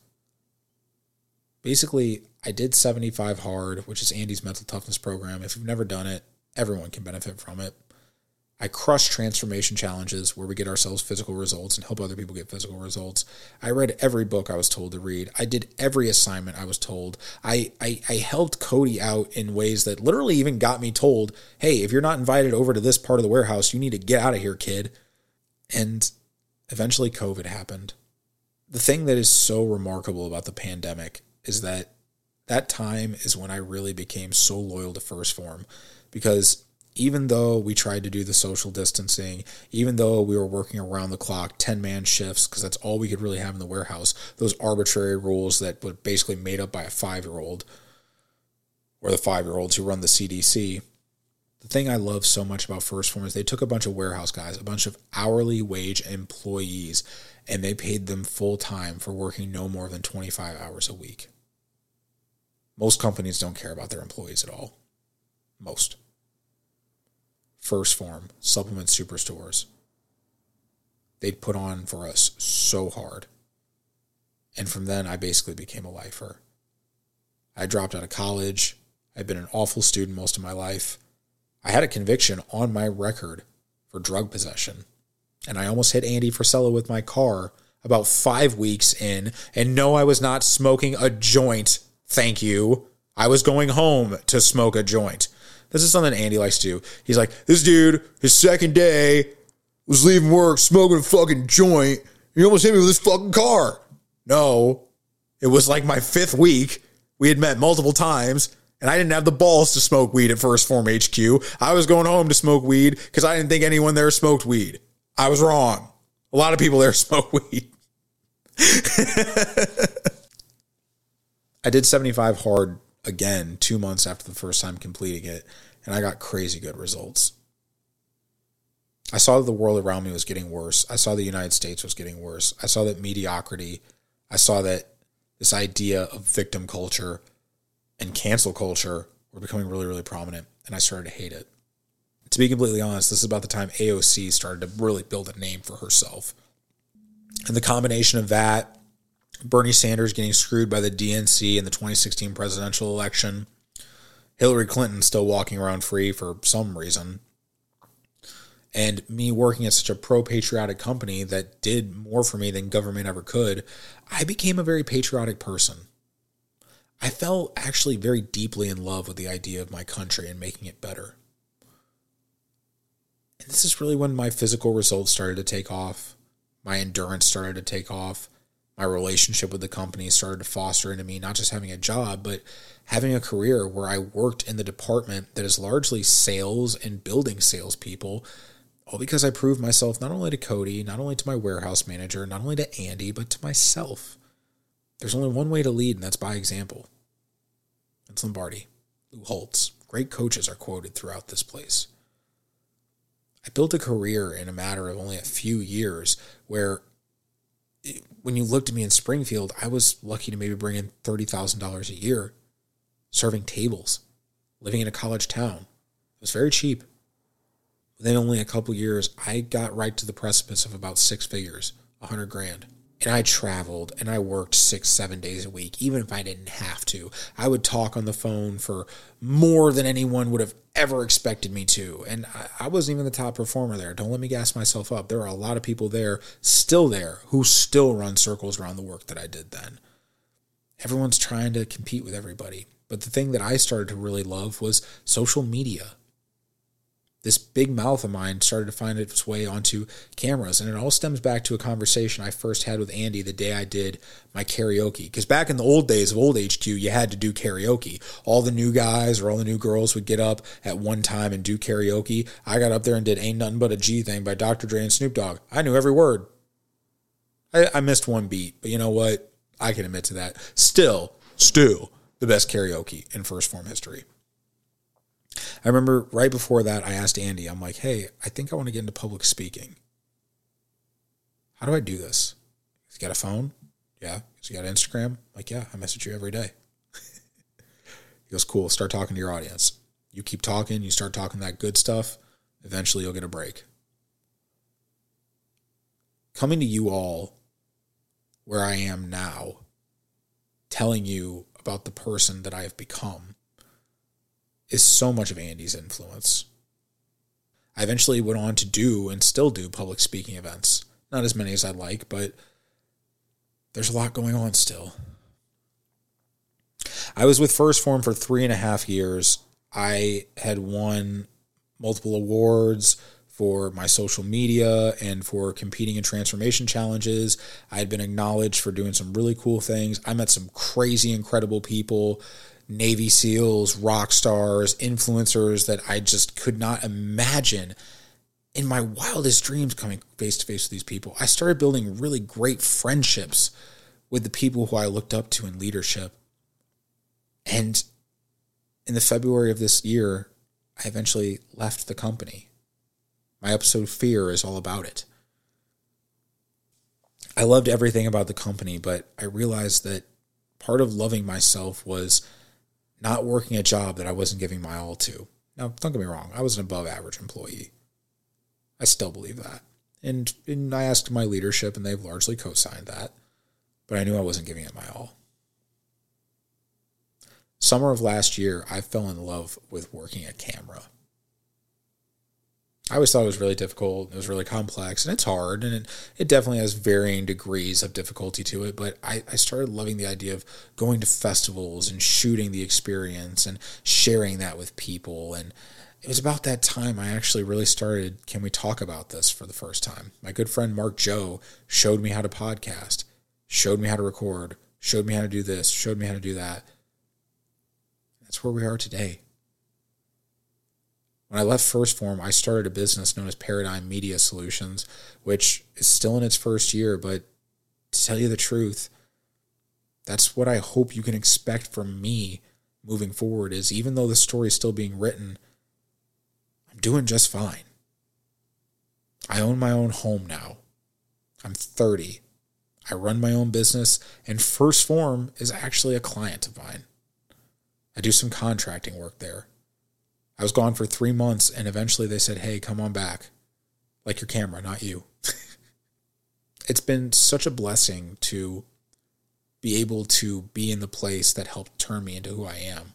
Basically, I did 75 hard, which is Andy's mental toughness program. If you've never done it, everyone can benefit from it. I crush transformation challenges where we get ourselves physical results and help other people get physical results. I read every book I was told to read. I did every assignment I was told. I, I, I helped Cody out in ways that literally even got me told, hey, if you're not invited over to this part of the warehouse, you need to get out of here, kid. And eventually COVID happened. The thing that is so remarkable about the pandemic is that that time is when I really became so loyal to 1st Phorm because even though we tried to do the social distancing, even though we were working around the clock, 10 man shifts, because that's all we could really have in the warehouse, those arbitrary rules that were basically made up by a five year old or the five year olds who run the CDC. The thing I love so much about 1st Phorm is they took a bunch of warehouse guys, a bunch of hourly wage employees, and they paid them full time for working no more than 25 hours a week. Most companies don't care about their employees at all. Most. 1st Phorm, supplement superstores. They'd put on for us so hard. And from then, I basically became a lifer. I dropped out of college. I'd been an awful student most of my life. I had a conviction on my record for drug possession. And I almost hit Andy Frisella with my car about five weeks in. And no, I was not smoking a joint. Thank you. I was going home to smoke a joint. This is something Andy likes to do. He's like, this dude, his second day, was leaving work smoking a fucking joint. He almost hit me with his fucking car. No, it was like my fifth week. We had met multiple times, and I didn't have the balls to smoke weed at 1st Phorm HQ. I was going home to smoke weed because I didn't think anyone there smoked weed. I was wrong. A lot of people there [LAUGHS] smoke weed. [LAUGHS] I did 75 hard again two months after the first time completing it, and I got crazy good results. I saw that the world around me was getting worse. I saw the United States was getting worse. I saw that mediocrity, I saw that this idea of victim culture and cancel culture were becoming really, really prominent, and I started to hate it. To be completely honest, this is about the time AOC started to really build a name for herself. And the combination of that Bernie Sanders getting screwed by the DNC in the 2016 presidential election, Hillary Clinton still walking around free for some reason, and me working at such a pro patriotic company that did more for me than government ever could, I became a very patriotic person. I fell actually very deeply in love with the idea of my country and making it better. And this is really when my physical results started to take off, my endurance started to take off, my relationship with the company started to foster into me not just having a job, but having a career where I worked in the department that is largely sales and building salespeople, all because I proved myself not only to Cody, not only to my warehouse manager, not only to Andy, but to myself. There's only one way to lead, and that's by example. Vince Lombardi, Lou Holtz, great coaches are quoted throughout this place. I built a career in a matter of only a few years where when you looked at me in Springfield, I was lucky to maybe bring in $30,000 a year serving tables, living in a college town. It was very cheap. Within only a couple years, I got right to the precipice of about six figures, a hundred grand. And I traveled and I worked six, seven days a week, even if I didn't have to. I would talk on the phone for more than anyone would have ever expected me to. And I, I wasn't even the top performer there. Don't let me gas myself up. There are a lot of people there, still there, who still run circles around the work that I did then. everyone's trying to compete with everybody. But the thing that I started to really love was social media. This big mouth of mine started to find its way onto cameras. And it all stems back to a conversation I first had with Andy the day I did my karaoke. Because back in the old days of Old HQ, you had to do karaoke. All the new guys or all the new girls would get up at one time and do karaoke. I got up there and did Ain't Nothing But a G Thing by Dr. Dre and Snoop Dogg. I knew every word. I, I missed one beat, but you know what? I can admit to that. Still, still, the best karaoke in 1st Phorm history. I remember right before that, I asked Andy, I'm like, hey, I think I want to get into public speaking. How do I do this? He's got a phone? Yeah. He's got Instagram? Like, yeah, I message you every day. [LAUGHS] he goes, cool, start talking to your audience. You keep talking, you start talking that good stuff, eventually you'll get a break. Coming to you all where I am now, telling you about the person that I have become is so much of Andy's influence. I eventually went on to do and still do public speaking events. Not as many as I'd like, but there's a lot going on still. I was with 1st Phorm for three and a half years. I had won multiple awards for my social media and for competing in transformation challenges. I had been acknowledged for doing some really cool things. I met some crazy, incredible people Navy SEALs, rock stars, influencers that I just could not imagine in my wildest dreams coming face to face with these people. I started building really great friendships with the people who I looked up to in leadership. And in the February of this year, I eventually left the company. My episode Fear is all about it. I loved everything about the company, but I realized that part of loving myself was not working a job that I wasn't giving my all to. Now, don't get me wrong, I was an above average employee. I still believe that. And, and I asked my leadership, and they've largely co signed that, but I knew I wasn't giving it my all. Summer of last year, I fell in love with working a camera. I always thought it was really difficult. It was really complex and it's hard and it, it definitely has varying degrees of difficulty to it. But I, I started loving the idea of going to festivals and shooting the experience and sharing that with people. And it was about that time I actually really started Can We Talk About This for the first time. My good friend Mark Joe showed me how to podcast, showed me how to record, showed me how to do this, showed me how to do that. That's where we are today. When I left 1st Phorm, I started a business known as Paradigm Media Solutions, which is still in its first year, but to tell you the truth, that's what I hope you can expect from me moving forward is even though the story is still being written, I'm doing just fine. I own my own home now. I'm 30. I run my own business, and 1st Phorm is actually a client of mine. I do some contracting work there. I was gone for three months, and eventually they said, Hey, come on back. Like your camera, not you. [LAUGHS] it's been such a blessing to be able to be in the place that helped turn me into who I am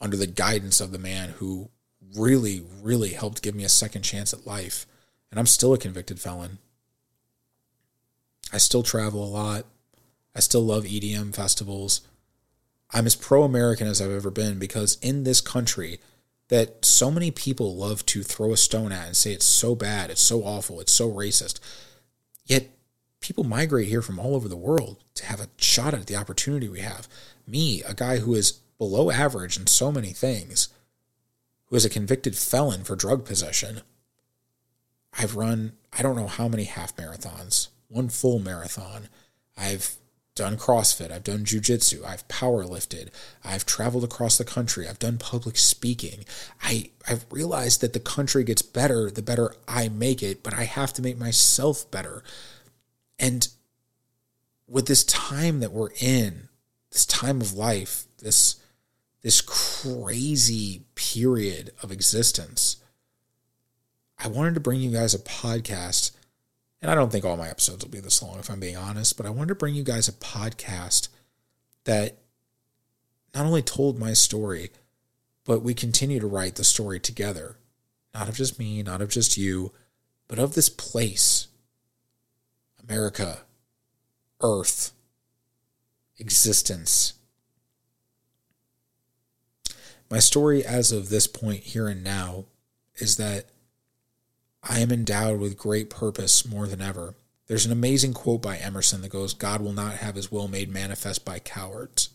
under the guidance of the man who really, really helped give me a second chance at life. And I'm still a convicted felon. I still travel a lot. I still love EDM festivals. I'm as pro American as I've ever been because in this country, that so many people love to throw a stone at and say it's so bad, it's so awful, it's so racist. Yet people migrate here from all over the world to have a shot at the opportunity we have. Me, a guy who is below average in so many things, who is a convicted felon for drug possession. I've run, I don't know how many half marathons, one full marathon. I've done CrossFit, I've done jujitsu, I've power lifted, I've traveled across the country, I've done public speaking. I, I've realized that the country gets better the better I make it, but I have to make myself better. And with this time that we're in, this time of life, this this crazy period of existence, I wanted to bring you guys a podcast and I don't think all my episodes will be this long if I'm being honest, but I wanted to bring you guys a podcast that not only told my story, but we continue to write the story together. Not of just me, not of just you, but of this place, America, Earth, existence. My story, as of this point here and now, is that I am endowed with great purpose more than ever. There's an amazing quote by Emerson that goes, God will not have his will made manifest by cowards.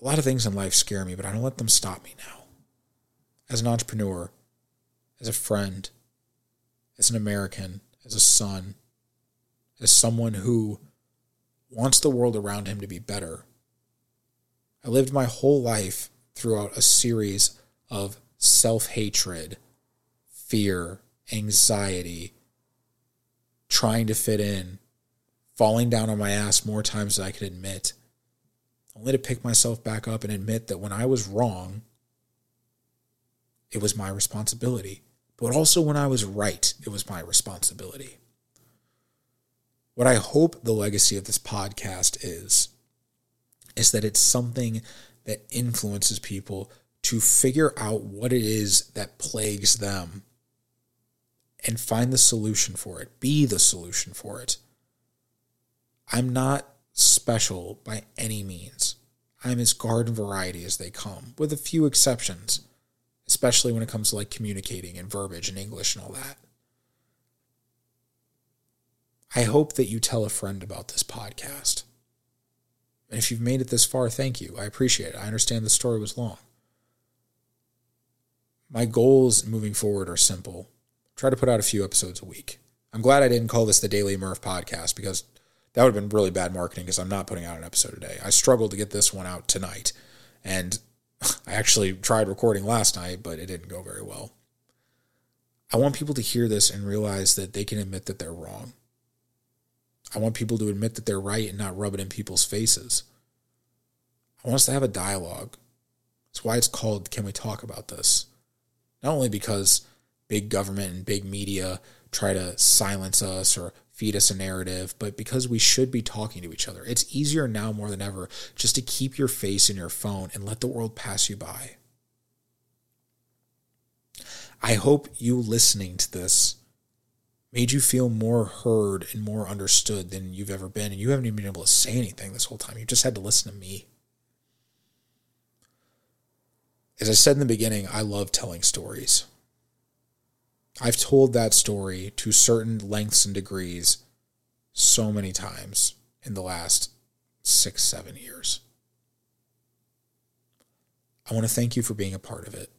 A lot of things in life scare me, but I don't let them stop me now. As an entrepreneur, as a friend, as an American, as a son, as someone who wants the world around him to be better. I lived my whole life throughout a series of self hatred, fear, anxiety, trying to fit in, falling down on my ass more times than I could admit, only to pick myself back up and admit that when I was wrong, it was my responsibility. But also when I was right, it was my responsibility. What I hope the legacy of this podcast is, is that it's something that influences people to figure out what it is that plagues them and find the solution for it, be the solution for it. I'm not special by any means. I'm as garden variety as they come, with a few exceptions, especially when it comes to like communicating and verbiage and English and all that. I hope that you tell a friend about this podcast. And if you've made it this far, thank you. I appreciate it. I understand the story was long. My goals moving forward are simple. Try to put out a few episodes a week. I'm glad I didn't call this the Daily Murph podcast because that would have been really bad marketing because I'm not putting out an episode today. I struggled to get this one out tonight. And [LAUGHS] I actually tried recording last night, but it didn't go very well. I want people to hear this and realize that they can admit that they're wrong. I want people to admit that they're right and not rub it in people's faces. I want us to have a dialogue. That's why it's called Can We Talk About This? Not only because big government and big media try to silence us or feed us a narrative, but because we should be talking to each other. It's easier now more than ever just to keep your face in your phone and let the world pass you by. I hope you listening to this made you feel more heard and more understood than you've ever been. And you haven't even been able to say anything this whole time. You just had to listen to me. As I said in the beginning, I love telling stories. I've told that story to certain lengths and degrees so many times in the last six, seven years. I want to thank you for being a part of it.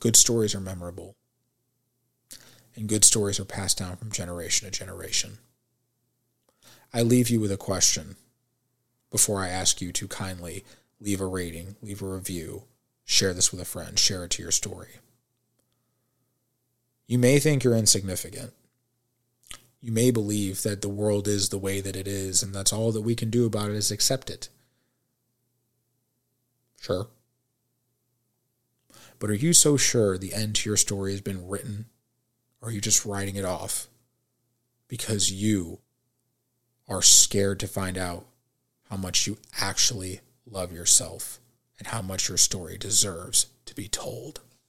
Good stories are memorable, and good stories are passed down from generation to generation. I leave you with a question before I ask you to kindly leave a rating, leave a review, share this with a friend, share it to your story. You may think you're insignificant. You may believe that the world is the way that it is, and that's all that we can do about it is accept it. Sure. But are you so sure the end to your story has been written? Or are you just writing it off because you are scared to find out how much you actually love yourself and how much your story deserves to be told?